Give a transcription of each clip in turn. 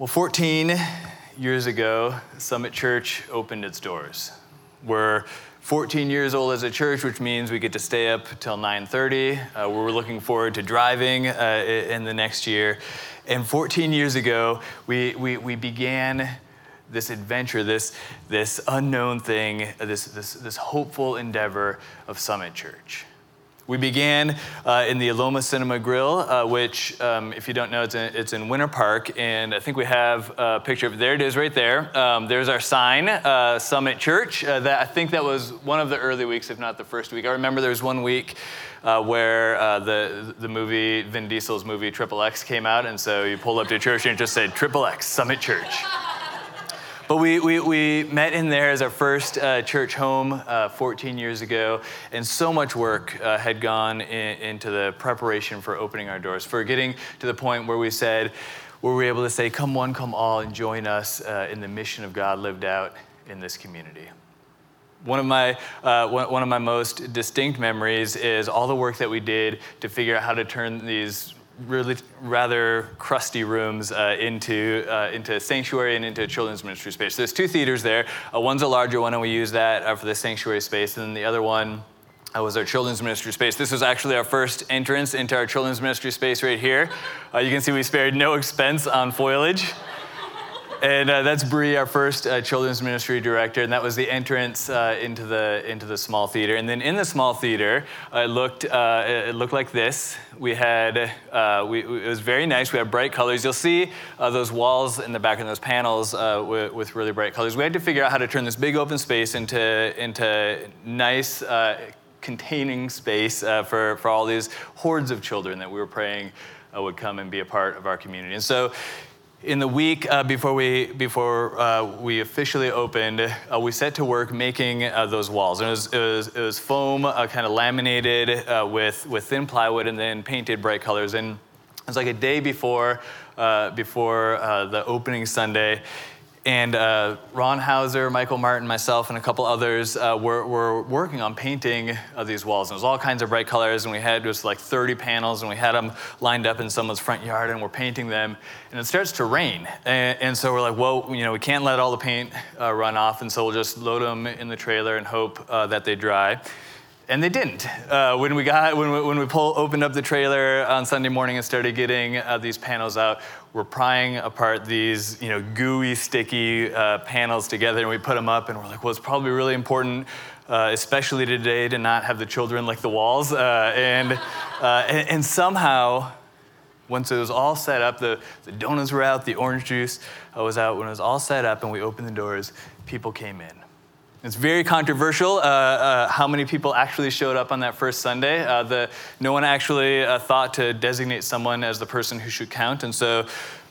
Well, 14 years ago, Summit Church opened its doors. We're 14 years old as a church, which means we get to stay up till 9:30. Uh, we're looking forward to driving uh, in the next year. And 14 years ago, we, we, we began this adventure, this, this unknown thing, this, this, this hopeful endeavor of Summit Church. We began uh, in the Aloma Cinema Grill, uh, which, um, if you don't know, it's in, it's in, Winter Park. And I think we have a picture of there it is right there. Um, there's our sign, uh, Summit Church. Uh, that, I think that was one of the early weeks, if not the first week. I remember there was one week uh, where uh, the, the movie, Vin Diesel's movie Triple X came out. And so you pulled up to church and it just said Triple X, Summit Church. But we, we, we met in there as our first uh, church home uh, 14 years ago, and so much work uh, had gone in, into the preparation for opening our doors, for getting to the point where we said, where we were able to say, Come one, come all, and join us uh, in the mission of God lived out in this community. One of, my, uh, one of my most distinct memories is all the work that we did to figure out how to turn these really rather crusty rooms uh, into, uh, into sanctuary and into children's ministry space. So there's two theaters there. Uh, one's a larger one, and we use that uh, for the sanctuary space, and then the other one uh, was our children's ministry space. This was actually our first entrance into our children's ministry space right here. Uh, you can see we spared no expense on foliage and uh, that's Bree, our first uh, children's ministry director, and that was the entrance uh, into the into the small theater. And then in the small theater, it looked uh, it looked like this. We had uh, we, it was very nice. We had bright colors. You'll see uh, those walls in the back and those panels with, with, really bright colors. We had to figure out how to turn this big open space into into nice. containing space for, for all these hordes of children that we were praying would come and be a part of our community. And so in the week uh, before we before uh, we officially opened, uh, we set to work making uh, those walls. And it was, it was, it was foam, uh, kind of laminated uh, with with thin plywood, and then painted bright colors. And it was like a day before before the opening Sunday, and uh, Ron Hauser, Michael Martin, myself, and a couple others uh, were, were, working on painting uh, these walls. And it was all kinds of bright colors, and we had just like 30 panels, and we had them lined up in someone's front yard, and we're painting them. And it starts to rain. And, and so we're like, well, you know, we can't let all the paint uh, run off, and so we'll just load them in the trailer and hope uh, that they dry and they didn't. Uh, when we got when we, when we pull, opened up the trailer on Sunday morning and started getting uh, these panels out, we're prying apart these you know gooey, sticky uh, panels together, and we put them up, and we're like, well, it's probably really important. Uh, especially today, to not have the children lick the walls. Uh, and, uh, and, and, somehow, once it was all set up, the, the donuts were out, the orange juice was out, when it was all set up and we opened the doors, people came in. It's very controversial uh, uh, how many people actually showed up on that first Sunday. Uh, the, no one actually uh, thought to designate someone as the person who should count. And so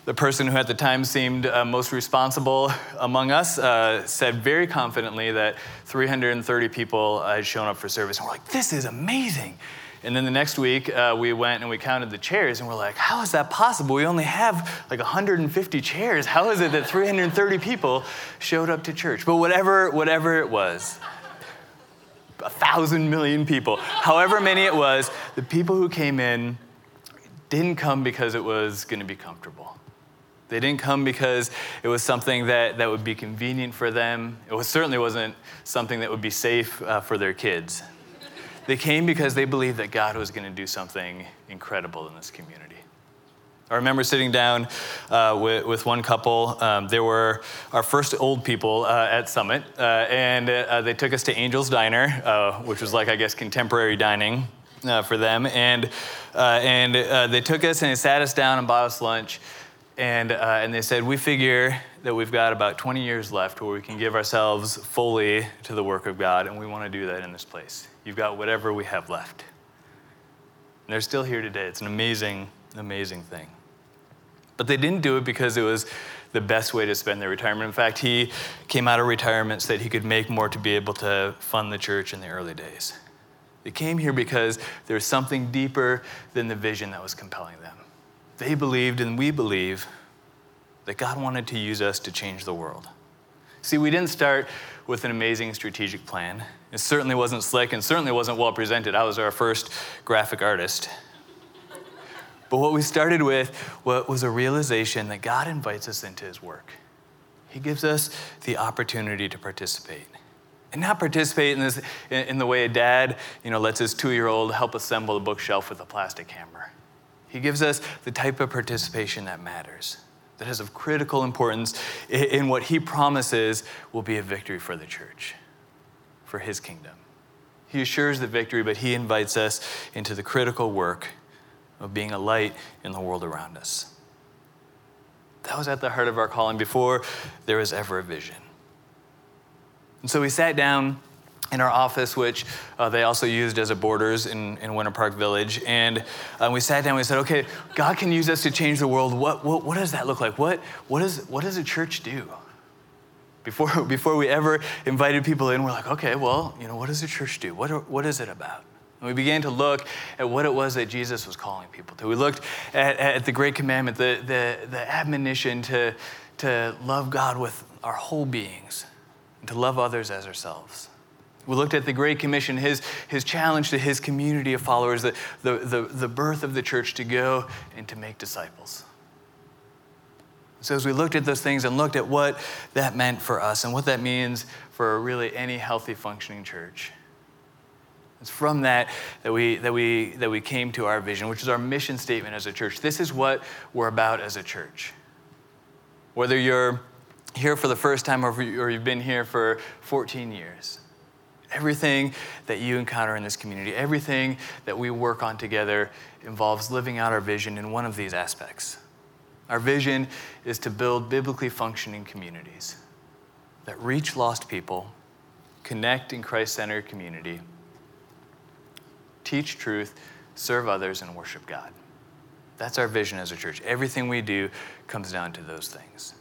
the person who at the time seemed uh, most responsible among us uh, said very confidently that 330 people had shown up for service. And we're like, this is amazing. And then the next week, uh, we went and we counted the chairs, and we're like, how is that possible? We only have like 150 chairs. How is it that 330 people showed up to church? But whatever, whatever it was, a thousand million people, however many it was, the people who came in didn't come because it was going to be comfortable. They didn't come because it was something that, that would be convenient for them. It was, certainly wasn't something that would be safe uh, for their kids. They came because they believed that God was going to do something incredible in this community. I remember sitting down uh, with, with, one couple. Um, they were our first old people uh, at Summit, uh, and uh, they took us to Angel's Diner, uh, which was like, I guess, contemporary dining uh, for them. And, and they took us and they sat us down and bought us lunch. And, and they said, We figure that we've got about 20 years left where we can give ourselves fully to the work of God, and we want to do that in this place. You've got whatever we have left. And they're still here today. It's an amazing, amazing thing. But they didn't do it because it was the best way to spend their retirement. In fact, he came out of retirement so that he could make more to be able to fund the church in the early days. They came here because there was something deeper than the vision that was compelling them. They believed, and we believe, that God wanted to use us to change the world. See, we didn't start with an amazing strategic plan. It certainly wasn't slick and certainly wasn't well presented. I was our first graphic artist. But what we started with was a realization that God invites us into his work. He gives us the opportunity to participate. And not participate in, this, in the way a dad you know, lets his two year old help assemble a bookshelf with a plastic hammer. He gives us the type of participation that matters, that is of critical importance in what he promises will be a victory for the church, for his kingdom. He assures the victory, but he invites us into the critical work of being a light in the world around us. That was at the heart of our calling before there was ever a vision. And so we sat down in our office, which uh, they also used as a borders in, in Winter Park Village. And uh, we sat down and we said, okay, God can use us to change the world. What, what, what does that look like? What, what, is, what does a church do? Before, before we ever invited people in, we're like, okay, well, you know, what does a church do? What, are, what is it about? And we began to look at what it was that Jesus was calling people to. We looked at, at the Great Commandment, the, the, the admonition to, to love God with our whole beings and to love others as ourselves. We looked at the Great Commission, his, his challenge to his community of followers, the, the, the, the birth of the church to go and to make disciples. So, as we looked at those things and looked at what that meant for us and what that means for really any healthy functioning church, it's from that that we, that, we, that we came to our vision, which is our mission statement as a church. This is what we're about as a church. Whether you're here for the first time or, or you've been here for 14 years, everything that you encounter in this community, everything that we work on together involves living out our vision in one of these aspects. Our vision is to build biblically functioning communities that reach lost people, connect in Christ centered community, teach truth, serve others, and worship God. That's our vision as a church. Everything we do comes down to those things.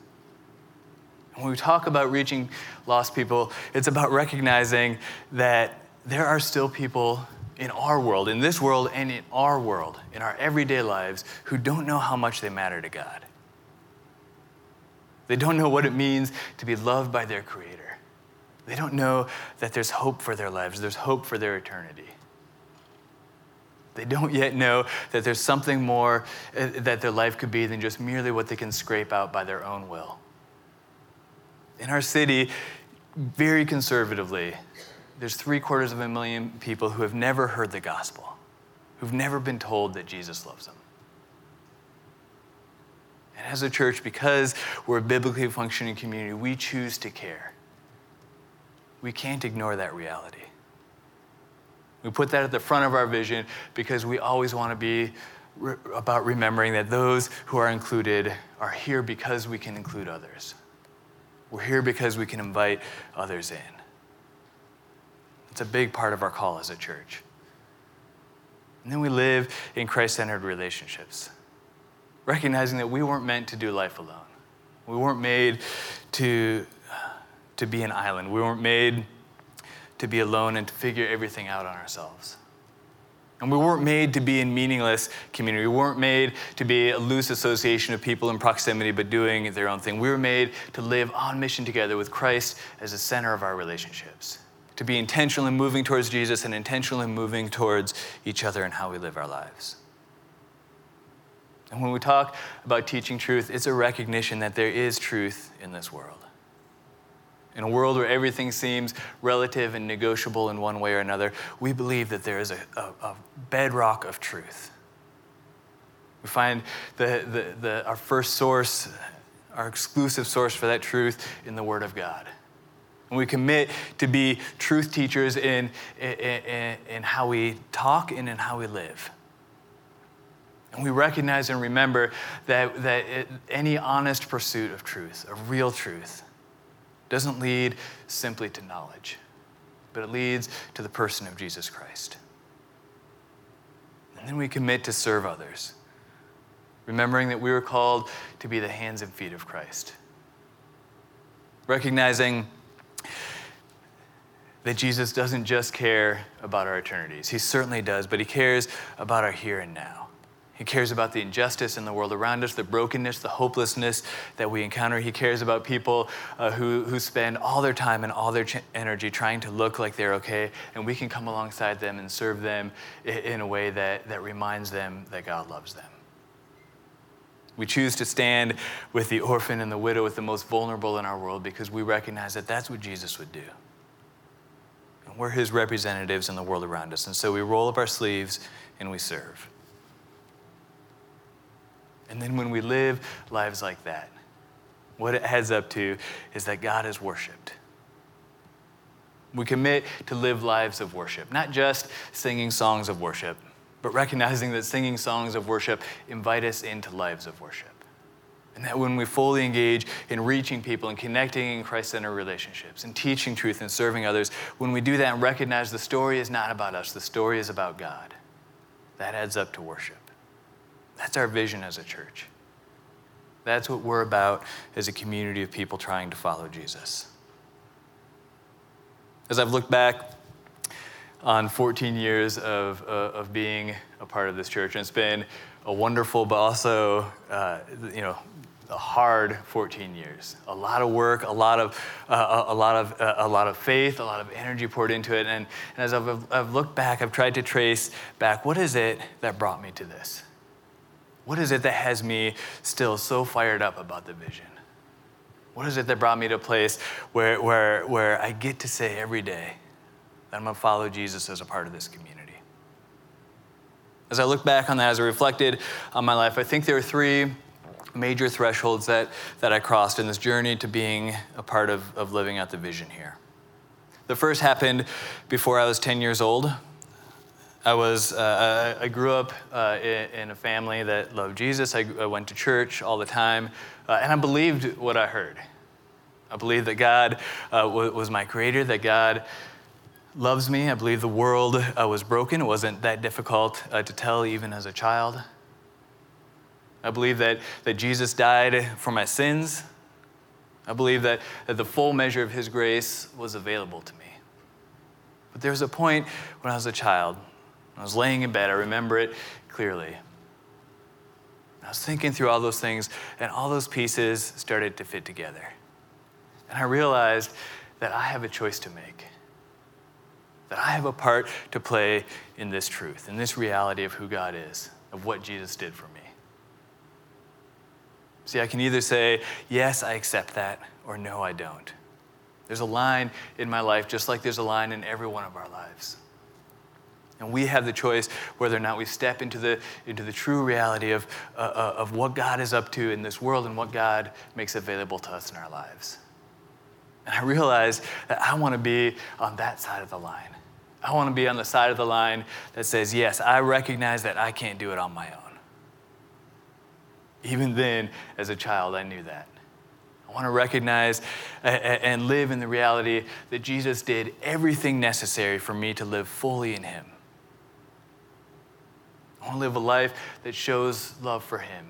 When we talk about reaching lost people, it's about recognizing that there are still people in our world, in this world and in our world, in our everyday lives, who don't know how much they matter to God. They don't know what it means to be loved by their Creator. They don't know that there's hope for their lives, there's hope for their eternity. They don't yet know that there's something more uh, that their life could be than just merely what they can scrape out by their own will in our city, very conservatively, there's three quarters of a million people who have never heard the gospel, who've never been told that Jesus loves them. And as a church, because we're a biblically functioning community, we choose to care. We can't ignore that reality. We put that at the front of our vision because we always want to be re- about remembering that those who are included are here because we can include others. We're here because we can invite others in. It's a big part of our call as a church. And then we live in Christ centered relationships, recognizing that we weren't meant to do life alone. We weren't made to, to be an island. We weren't made to be alone and to figure everything out on ourselves. And we weren't made to be in meaningless community. We weren't made to be a loose association of people in proximity but doing their own thing. We were made to live on mission together with Christ as the center of our relationships, to be intentionally moving towards Jesus and intentionally moving towards each other and how we live our lives. And when we talk about teaching truth, it's a recognition that there is truth in this world. In a world where everything seems relative and negotiable in one way or another, we believe that there is a, a, a bedrock of truth. We find the, the, the, our first source, our exclusive source for that truth in the Word of God. And we commit to be truth teachers in, in, in, how we talk and in how we live. And we recognize and remember that, that it, any honest pursuit of truth, of real truth, doesn't lead simply to knowledge, but it leads to the person of Jesus Christ. And then we commit to serve others, remembering that we were called to be the hands and feet of Christ. Recognizing that Jesus doesn't just care about our eternities, He certainly does, but He cares about our here and now. He cares about the injustice in the world around us, the brokenness, the hopelessness that we encounter. He cares about people uh, who, who spend all their time and all their ch- energy trying to look like they're okay, and we can come alongside them and serve them in, a way that, that reminds them that God loves them. We choose to stand with the orphan and the widow, with the most vulnerable in our world, because we recognize that that's what Jesus would do. And we're his representatives in the world around us. And so we roll up our sleeves and we serve. And then when we live lives like that, what it heads up to is that God is worshiped. We commit to live lives of worship, not just singing songs of worship, but recognizing that singing songs of worship invite us into lives of worship. And that when we fully engage in reaching people and connecting in Christ centered relationships and teaching truth and serving others, when we do that and recognize the story is not about us, the story is about God, that adds up to worship. That's our vision as a church. That's what we're about as a community of people trying to follow Jesus. As I've looked back on 14 years of, uh, of being a part of this church, and it's been a wonderful but also, uh, you know, a hard 14 years. A lot of work, a lot of, uh, a, lot of, uh, a lot of faith, a lot of energy poured into it. And, and as I've, I've looked back, I've tried to trace back what is it that brought me to this? What is it that has me still so fired up about the vision? What is it that brought me to a place where, where, where I get to say every day that I'm going to follow Jesus as a part of this community? As I look back on that, as I reflected on my life, I think there are three major thresholds that, that I crossed in this journey to being a part of, of living out the vision here. The first happened before I was 10 years old. I was uh, I grew up uh, in, a family that loved Jesus. I, I went to church all the time, uh, and I believed what I heard. I believed that God uh, was my creator, that God loves me. I believe the world uh, was broken. It wasn't that difficult uh, to tell even as a child. I believe that, that Jesus died for my sins. I believe that, that the full measure of his grace was available to me. But there was a point when I was a child I was laying in bed, I remember it clearly. I was thinking through all those things, and all those pieces started to fit together. And I realized that I have a choice to make, that I have a part to play in this truth, in this reality of who God is, of what Jesus did for me. See, I can either say, yes, I accept that, or no, I don't. There's a line in my life, just like there's a line in every one of our lives. And we have the choice whether or not we step into the, into the true reality of, uh, uh, of what God is up to in this world and what God makes available to us in our lives. And I realized that I want to be on that side of the line. I want to be on the side of the line that says, yes, I recognize that I can't do it on my own. Even then, as a child, I knew that. I want to recognize and live in the reality that Jesus did everything necessary for me to live fully in Him. Want to live a life that shows love for Him.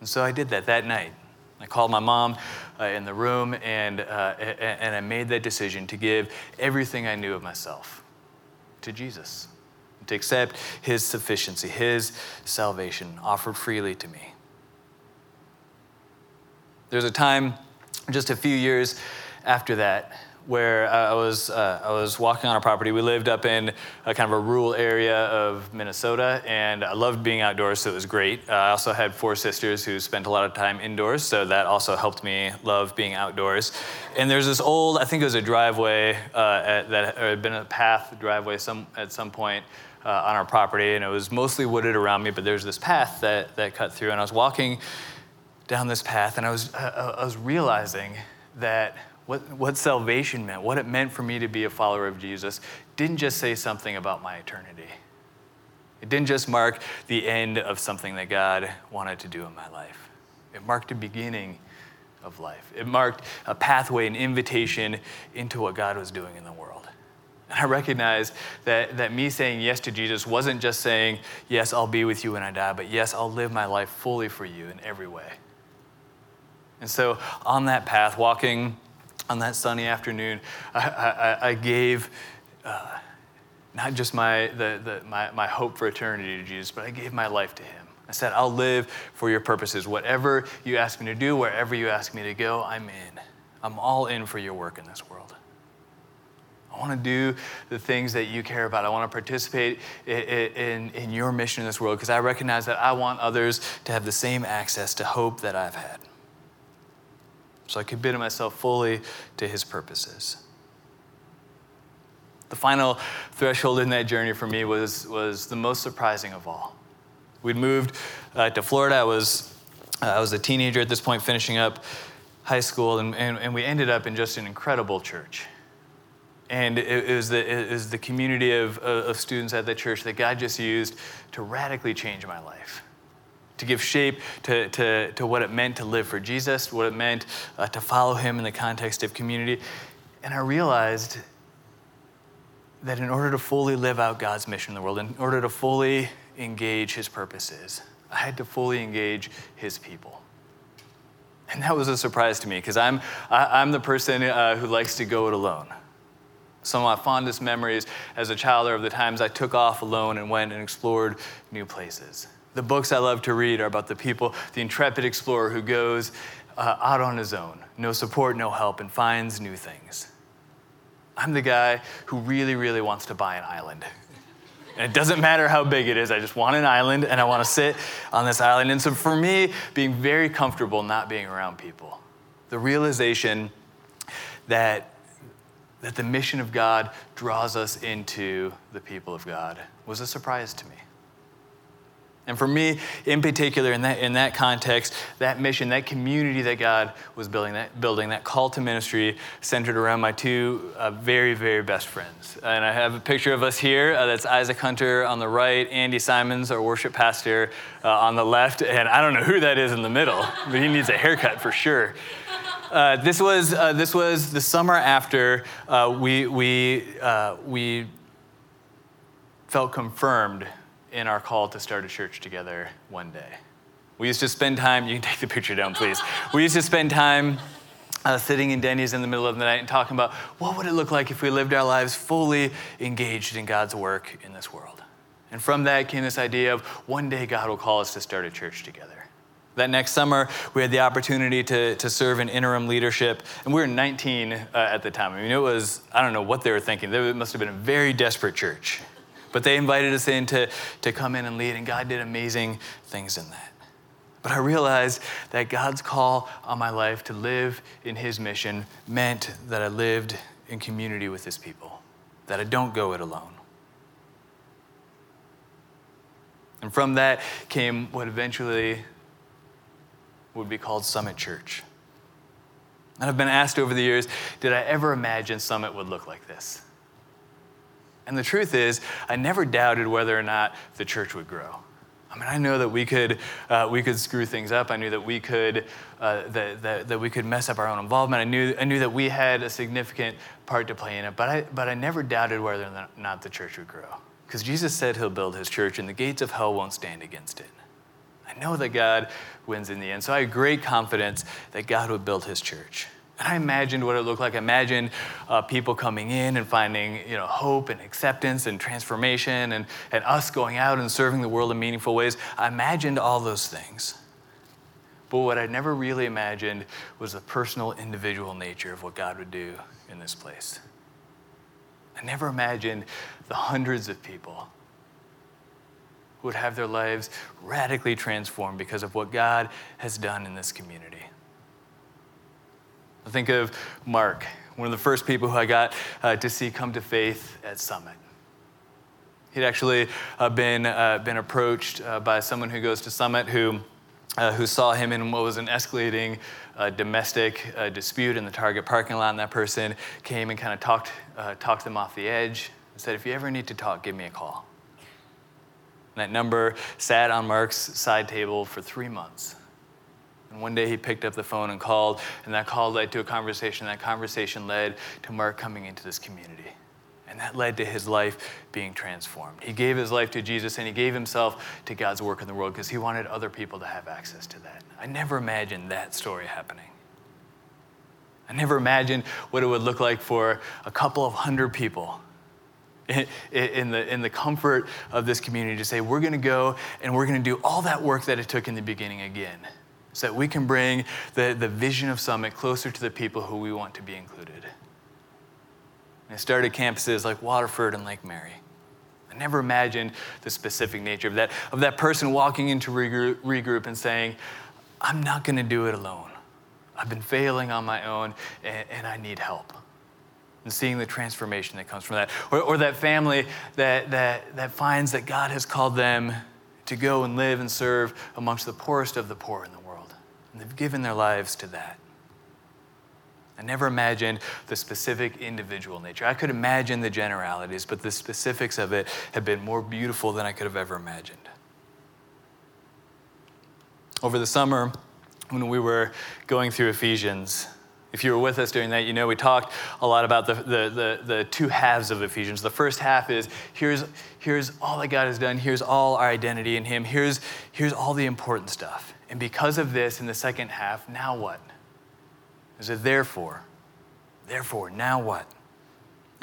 And so I did that that night. I called my mom uh, in the room and, uh, and I made that decision to give everything I knew of myself to Jesus, to accept His sufficiency, His salvation offered freely to me. There's a time just a few years after that where I was, uh, I was walking on a property. We lived up in a kind of a rural area of Minnesota, and I loved being outdoors, so it was great. Uh, I also had four sisters who spent a lot of time indoors, so that also helped me love being outdoors. And there's this old, I think it was a driveway uh, at, that had been a path driveway some, at some point. Uh, on our property, and it was mostly wooded around me, but there's this path that, that cut through, and I was walking down this path, and I was, uh, I was realizing that what, what salvation meant, what it meant for me to be a follower of Jesus, didn't just say something about my eternity. It didn't just mark the end of something that God wanted to do in my life. It marked the beginning of life. It marked a pathway, an invitation into what God was doing in the world. And I recognized that, that me saying yes to Jesus wasn't just saying, Yes, I'll be with you when I die, but yes, I'll live my life fully for you in every way. And so, on that path, walking on that sunny afternoon, I, I, I gave uh, not just my, the, the, my, my hope for eternity to Jesus, but I gave my life to Him. I said, I'll live for your purposes. Whatever you ask me to do, wherever you ask me to go, I'm in. I'm all in for your work in this world. I want to do the things that you care about. I want to participate in, in, in your mission in this world because I recognize that I want others to have the same access to hope that I've had. So I committed myself fully to his purposes. The final threshold in that journey for me was, was the most surprising of all. We'd moved uh, to Florida. I was, uh, I was a teenager at this point, finishing up high school, and, and, and we ended up in just an incredible church. And it, it was, the, it was the community of, of students at the church that God just used to radically change my life to give shape to, to, to what it meant to live for Jesus, what it meant uh, to follow him in the context of community. And I realized that in order to fully live out God's mission in the world, in order to fully engage his purposes, I had to fully engage his people. And that was a surprise to me because I'm, I, am the person uh, who likes to go it alone. Some of my fondest memories as a child are of the times I took off alone and went and explored new places. The books I love to read are about the people, the intrepid explorer who goes uh, out on his own, no support, no help, and finds new things. I'm the guy who really, really wants to buy an island. And it doesn't matter how big it is, I just want an island and I want to sit on this island. And so for me, being very comfortable not being around people, the realization that, that the mission of God draws us into the people of God was a surprise to me. And for me, in particular, in that, in that context, that mission, that community that God was building, that building, that call to ministry centered around my two uh, very, very best friends. And I have a picture of us here. Uh, that's Isaac Hunter on the right, Andy Simons, our worship pastor, uh, on the left. And I don't know who that is in the middle, but he needs a haircut for sure. Uh, this, was, uh, this was the summer after uh, we, we, we felt confirmed in our call to start a church together one day. We used to spend time, you can take the picture down, please. We used to spend time uh, sitting in Denny's in the middle of the night and talking about what would it look like if we lived our lives fully engaged in God's work in this world. And from that came this idea of one day God will call us to start a church together. That next summer, we had the opportunity to, to serve in interim leadership, and we were 19 uh, at the time. I mean, it was, I don't know what they were thinking. It must have been a very desperate church. But they invited us in to, to come in and lead, and God did amazing things in that. But I realized that God's call on my life to live in His mission meant that I lived in community with His people, that I don't go it alone. And from that came what eventually would be called Summit Church. And I've been asked over the years, did I ever imagine Summit would look like this? And the truth is, I never doubted whether or not the church would grow. I mean, I know that we could, uh, we could screw things up. I knew that we could, uh, that, that, that we could mess up our own involvement. I knew, I knew that we had a significant part to play in it, but I, but I never doubted whether or not the church would grow. Because Jesus said he'll build his church, and the gates of hell won't stand against it. I know that God wins in the end, so I had great confidence that God would build his church. And I imagined what it looked like. I imagined uh, people coming in and finding you know, hope and acceptance and transformation and, and us going out and serving the world in meaningful ways. I imagined all those things. But what I never really imagined was the personal, individual nature of what God would do in this place. I never imagined the hundreds of people who would have their lives radically transformed because of what God has done in this community. I think of Mark, one of the first people who I got uh, to see come to faith at Summit. He'd actually uh, been, uh, been approached uh, by someone who goes to Summit who, uh, who saw him in what was an escalating uh, domestic dispute in the Target parking lot. And that person came and kind of talked, talked them off the edge and said, If you ever need to talk, give me a call. And that number sat on Mark's side table for three months. And one day he picked up the phone and called, and that call led to a conversation. That conversation led to Mark coming into this community. And that led to his life being transformed. He gave his life to Jesus and he gave himself to God's work in the world because he wanted other people to have access to that. I never imagined that story happening. I never imagined what it would look like for a couple of hundred people in, the, in the comfort of this community to say, we're going to go and we're going to do all that work that it took in the beginning again so that we can bring the, the vision of Summit closer to the people who we want to be included. I started campuses like Waterford and Lake Mary. I never imagined the specific nature of that, of that person walking into regroup, regroup and saying, I'm not going to do it alone. I've been failing on my own and, and, I need help. And seeing the transformation that comes from that. Or, or that family that, that, that finds that God has called them to go and live and serve amongst the poorest of the poor in the world. And they've given their lives to that. I never imagined the specific individual nature. I could imagine the generalities, but the specifics of it have been more beautiful than I could have ever imagined. Over the summer, when we were going through Ephesians, if you were with us during that, you know we talked a lot about the, the, the, the, two halves of Ephesians. The first half is here's, here's all that God has done, here's all our identity in Him, here's, here's all the important stuff. And because of this, in the second half, now what? Is it therefore? Therefore, now what?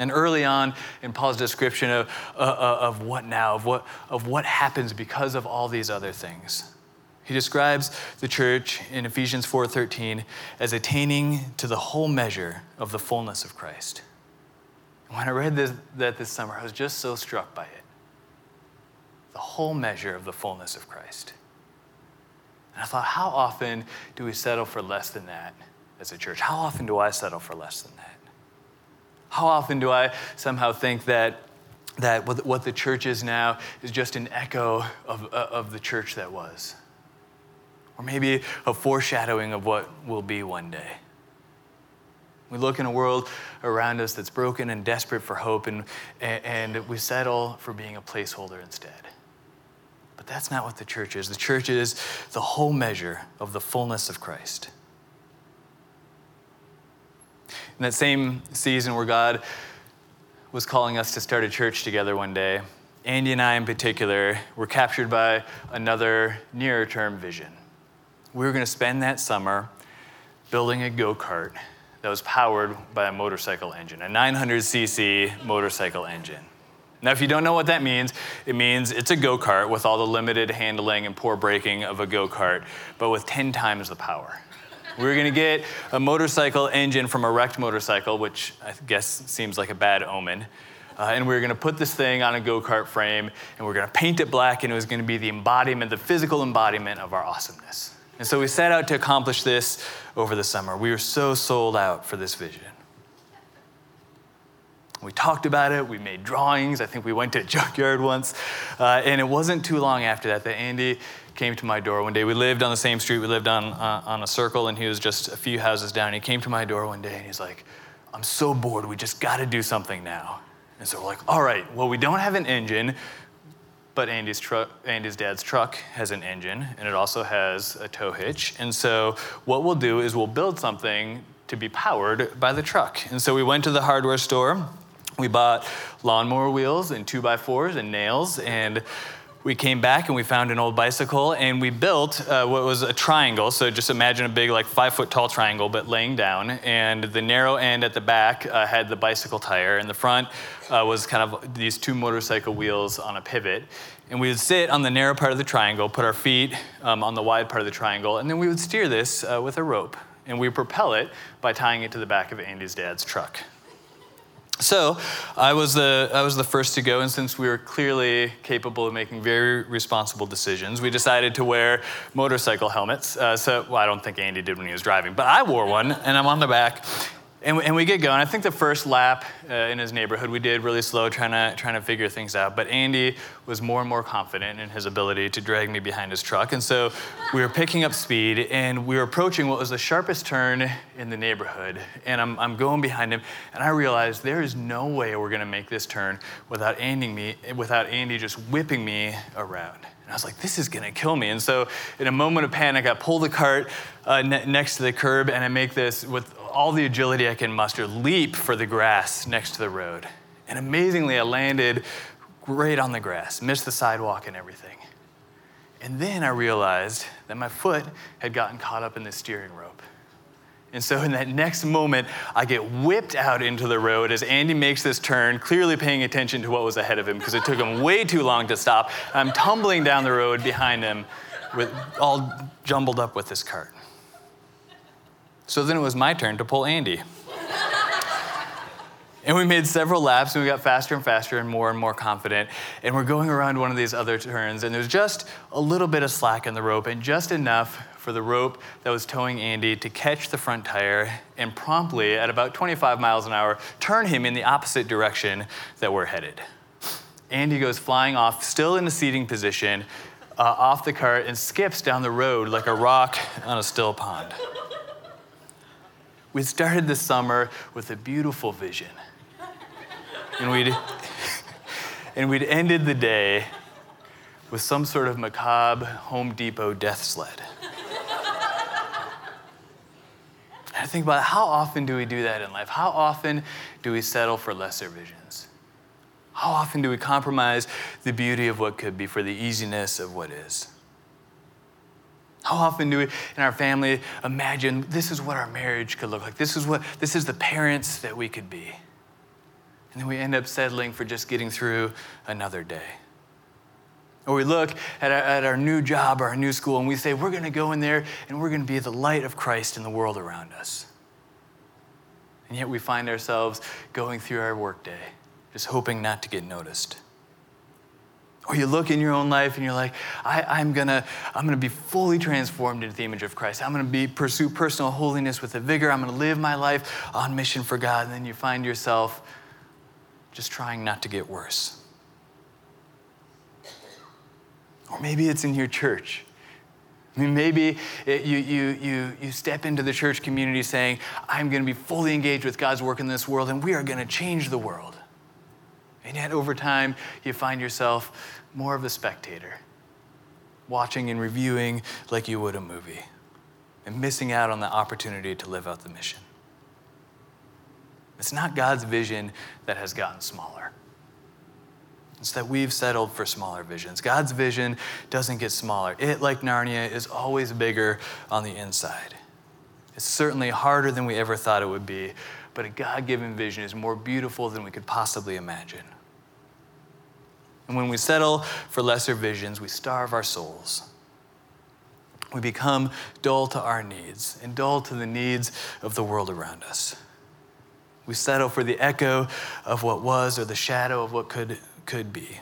And early on in Paul's description of, uh, uh, of what now, of what, of what happens because of all these other things, he describes the church in Ephesians 4:13 as attaining to the whole measure of the fullness of Christ. When I read this, that this summer, I was just so struck by it. The whole measure of the fullness of Christ. And I thought, how often do we settle for less than that as a church? How often do I settle for less than that? How often do I somehow think that, that what the church is now is just an echo of, uh, of the church that was? Or maybe a foreshadowing of what will be one day. We look in a world around us that's broken and desperate for hope, and, and we settle for being a placeholder instead. That's not what the church is. The church is the whole measure of the fullness of Christ. In that same season where God was calling us to start a church together one day, Andy and I, in particular, were captured by another nearer term vision. We were going to spend that summer building a go kart that was powered by a motorcycle engine, a 900cc motorcycle engine. Now, if you don't know what that means, it means it's a go kart with all the limited handling and poor braking of a go kart, but with 10 times the power. We're gonna get a motorcycle engine from a wrecked motorcycle, which I guess seems like a bad omen. Uh, and we were gonna put this thing on a go kart frame and we are gonna paint it black, and it was gonna be the embodiment, the physical embodiment of our awesomeness. And so we set out to accomplish this over the summer. We were so sold out for this vision. We talked about it, we made drawings. I think we went to a junkyard once. Uh, and it wasn't too long after that that Andy came to my door one day. We lived on the same street, we lived on, uh, on a circle, and he was just a few houses down. He came to my door one day and he's like, I'm so bored, we just got to do something now. And so we're like, all right, well, we don't have an engine, but Andy's, truck, Andy's dad's truck has an engine, and it also has a tow hitch. And so what we'll do is we'll build something to be powered by the truck. And so we went to the hardware store. We bought lawnmower wheels and two by fours and nails and we came back and we found an old bicycle and we built uh, what was a triangle. So just imagine a big, like five foot tall triangle, but laying down. And the narrow end at the back uh, had the bicycle tire, and the front uh, was kind of these two motorcycle wheels on a pivot. And we would sit on the narrow part of the triangle, put our feet um, on the wide part of the triangle, and then we would steer this uh, with a rope. And we propel it by tying it to the back of Andy's dad's truck. So I was, the, I was the first to go, and since we were clearly capable of making very responsible decisions, we decided to wear motorcycle helmets. Uh, so, well, I don't think Andy did when he was driving, but I wore one, and I'm on the back. And, and we get going. I think the first lap uh, in his neighborhood we did really slow, trying to, trying to figure things out. But Andy was more and more confident in his ability to drag me behind his truck. And so we were picking up speed and we were approaching what was the sharpest turn in the neighborhood. And I'm, I'm going behind him and I realized there is no way we're going to make this turn without Andy, me, without Andy just whipping me around. And I was like, this is to kill me. And so, in a moment of panic, I pull the cart uh, ne- next to the curb and I make this with all the agility I can muster, leap for the grass next to the road. And amazingly, I landed right on the grass, missed the sidewalk and everything. And then I realized that my foot had gotten caught up in the steering rope. And so, in that next moment, I get whipped out into the road as Andy makes this turn, clearly paying attention to what was ahead of him because it took him way too long to stop. I'm tumbling down the road behind him, with, all jumbled up with this cart. So then it was my turn to pull Andy. And we made several laps and we got faster and faster and more and more confident. And we're going around one of these other turns, and there's just a little bit of slack in the rope and just enough for the rope that was towing Andy to catch the front tire and promptly, at about 25 miles an hour, turn him in the opposite direction that we're headed. Andy goes flying off, still in a seating position, uh, off the cart and skips down the road like a rock on a still pond. We started the summer with a beautiful vision and we'd, and we'd ended the day with some sort of macabre Home Depot death sled. I think about how often do we do that in life? How often do we settle for lesser visions? How often do we compromise the beauty of what could be for the easiness of what is? How often do we in our family imagine this is what our marriage could look like? This is what this is the parents that we could be. And then we end up settling for just getting through another day. Or we look at our, at our new job or our new school and we say, we're going to go in there and we're going to be the light of Christ in the world around us. And yet we find ourselves going through our workday, just hoping not to get noticed. Or you look in your own life and you're like, I, am gonna, I'm gonna be fully transformed into the image of Christ. I'm gonna be pursue personal holiness with a vigor. I'm gonna live my life on mission for God. And then you find yourself just trying not to get worse. Or maybe it's in your church. I mean, maybe it, you, you, you, you step into the church community saying, I'm going to be fully engaged with God's work in this world and we are going to change the world. And yet, over time, you find yourself more of a spectator, watching and reviewing like you would a movie, and missing out on the opportunity to live out the mission. It's not God's vision that has gotten smaller. It's that we've settled for smaller visions. God's vision doesn't get smaller. It, like Narnia, is always bigger on the inside. It's certainly harder than we ever thought it would be, but a God given vision is more beautiful than we could possibly imagine. And when we settle for lesser visions, we starve our souls. We become dull to our needs and dull to the needs of the world around us. We settle for the echo of what was or the shadow of what could, could be.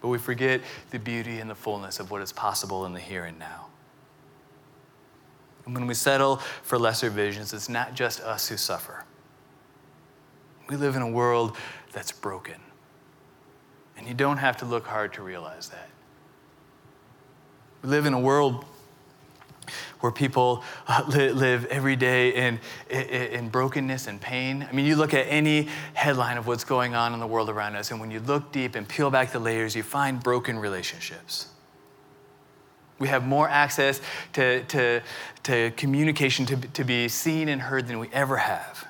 But we forget the beauty and the fullness of what is possible in the here and now. And when we settle for lesser visions, it's not just us who suffer. We live in a world that's broken. And you don't have to look hard to realize that. We live in a world where people uh, live every day in, in brokenness and pain. I mean, you look at any headline of what's going on in the world around us, and when you look deep and peel back the layers, you find broken relationships. We have more access to, to, to communication to, to be seen and heard than we ever have.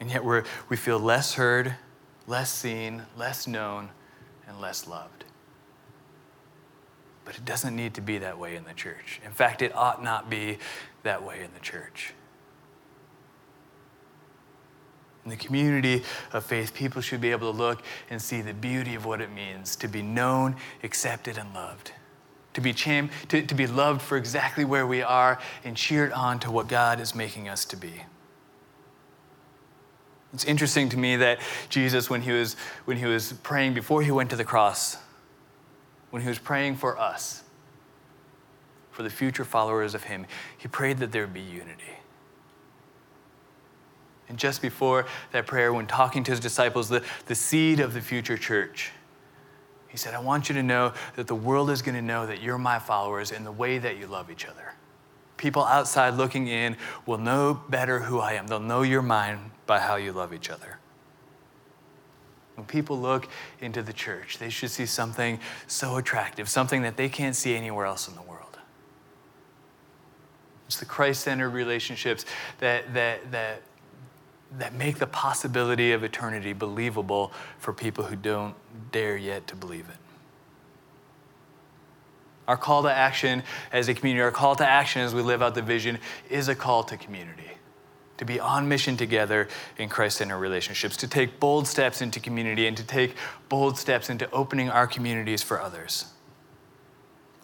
And yet we're, we feel less heard, less seen, less known, and less loved. But it doesn't need to be that way in the church. In fact, it ought not be that way in the church. In the community of faith, people should be able to look and see the beauty of what it means to be known, accepted, and loved. To be, cham- to, to be loved for exactly where we are and cheered on to what God is making us to be. It's interesting to me that Jesus, when he was, when he was praying before he went to the cross, when he was praying for us, for the future followers of him, he prayed that there would be unity. And just before that prayer, when talking to his disciples, the, the seed of the future church, he said, I want you to know that the world is going to know that you're my followers in the way that you love each other. People outside looking in will know better who I am. They'll know you're mine by how you love each other. When people look into the church, they should see something so attractive, something that they can't see anywhere else in the world. It's the Christ centered relationships that, that, that, that make the possibility of eternity believable for people who don't dare yet to believe it. Our call to action as a community, our call to action as we live out the vision, is a call to community to be on mission together in Christ centered relationships, to take bold steps into community, and to take bold steps into opening our communities for others.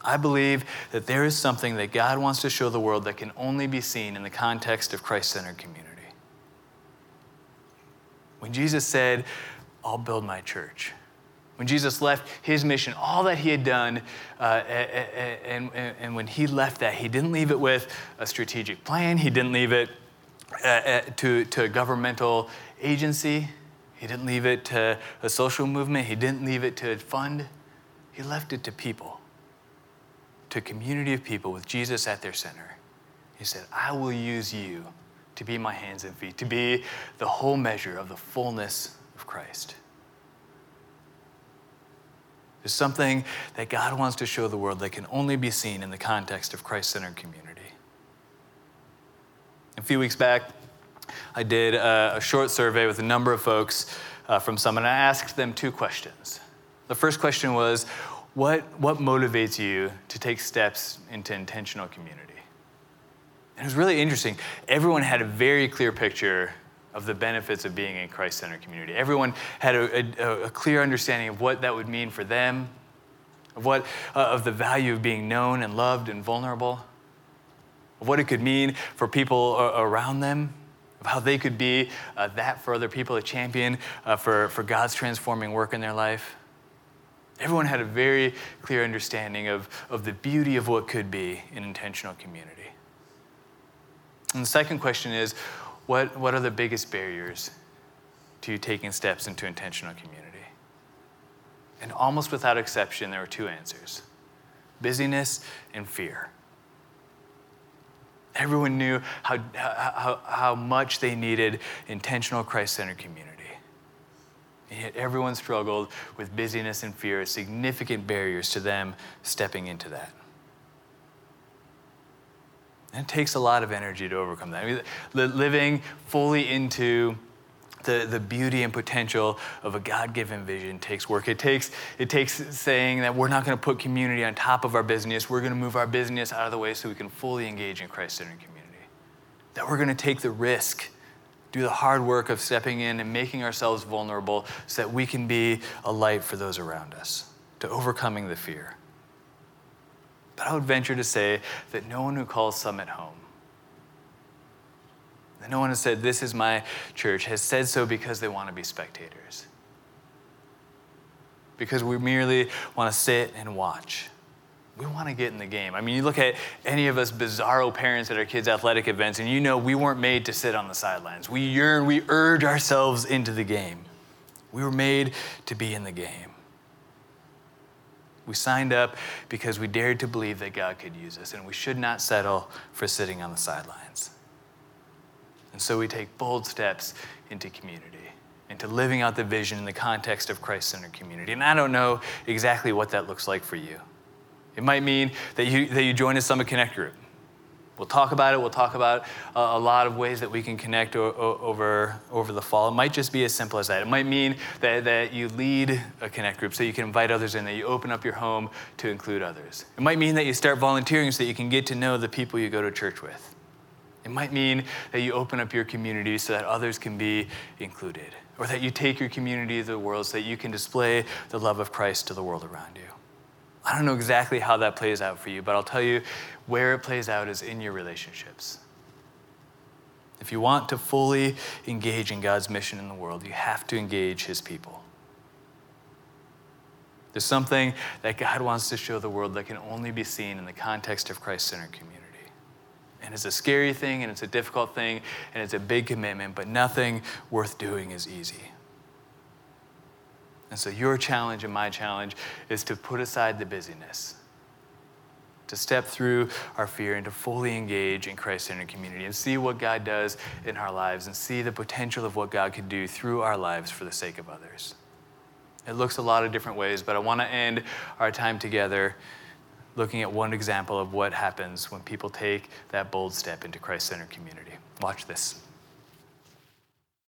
I believe that there is something that God wants to show the world that can only be seen in the context of Christ centered community. When Jesus said, I'll build my church. When Jesus left his mission, all that he had done, uh, and, and, and, when he left that, he didn't leave it with a strategic plan, he didn't leave it uh, uh to, to a governmental agency, he didn't leave it to a social movement, he didn't leave it to a fund, he left it to people, to a community of people with Jesus at their center. He said, I will use you to be my hands and feet, to be the whole measure of the fullness of Christ. There's something that God wants to show the world that can only be seen in the context of Christ centered community. A few weeks back, I did a, a short survey with a number of folks uh, from Summit, and I asked them two questions. The first question was, what, what motivates you to take steps into intentional community? And it was really interesting. Everyone had a very clear picture of the benefits of being in Christ centered community. Everyone had a, a, a, clear understanding of what that would mean for them, of, what, uh, of the value of being known and loved and vulnerable, of what it could mean for people around them, of how they could be uh, that for other people, a champion uh, for, for God's transforming work in their life. Everyone had a very clear understanding of, of the beauty of what could be an intentional community. And the second question is what, what are the biggest barriers to you taking steps into intentional community? And almost without exception, there were two answers busyness and fear. Everyone knew how, how, how much they needed intentional Christ centered community. And yet, everyone struggled with busyness and fear as significant barriers to them stepping into that. And it takes a lot of energy to overcome that. I mean, living fully into the, the beauty and potential of a God-given vision takes work. It takes, it takes saying that we're not going to put community on top of our business. We're going to move our business out of the way so we can fully engage in Christ-centered community. That we're going to take the risk, do the hard work of stepping in and making ourselves vulnerable so that we can be a light for those around us, to overcoming the fear. But I would venture to say that no one who calls Summit home, no one has said, This is my church, has said so because they want to be spectators. Because we merely want to sit and watch. We want to get in the game. I mean, you look at any of us bizarro parents at our kids' athletic events, and you know we weren't made to sit on the sidelines. We yearn, we urge ourselves into the game. We were made to be in the game. We signed up because we dared to believe that God could use us, and we should not settle for sitting on the sidelines. And so we take bold steps into community, into living out the vision in the context of Christ centered community. And I don't know exactly what that looks like for you. It might mean that you, that you join a Summit Connect group. We'll talk about it. We'll talk about a lot of ways that we can connect o- over, over the fall. It might just be as simple as that. It might mean that, that you lead a connect group so you can invite others in, that you open up your home to include others. It might mean that you start volunteering so that you can get to know the people you go to church with. It might mean that you open up your community so that others can be included, or that you take your community to the world so that you can display the love of Christ to the world around you. I don't know exactly how that plays out for you, but I'll tell you where it plays out is in your relationships. If you want to fully engage in God's mission in the world, you have to engage His people. There's something that God wants to show the world that can only be seen in the context of Christ centered community. And it's a scary thing, and it's a difficult thing, and it's a big commitment, but nothing worth doing is easy. And so, your challenge and my challenge is to put aside the busyness, to step through our fear, and to fully engage in Christ centered community and see what God does in our lives and see the potential of what God can do through our lives for the sake of others. It looks a lot of different ways, but I want to end our time together looking at one example of what happens when people take that bold step into Christ centered community. Watch this.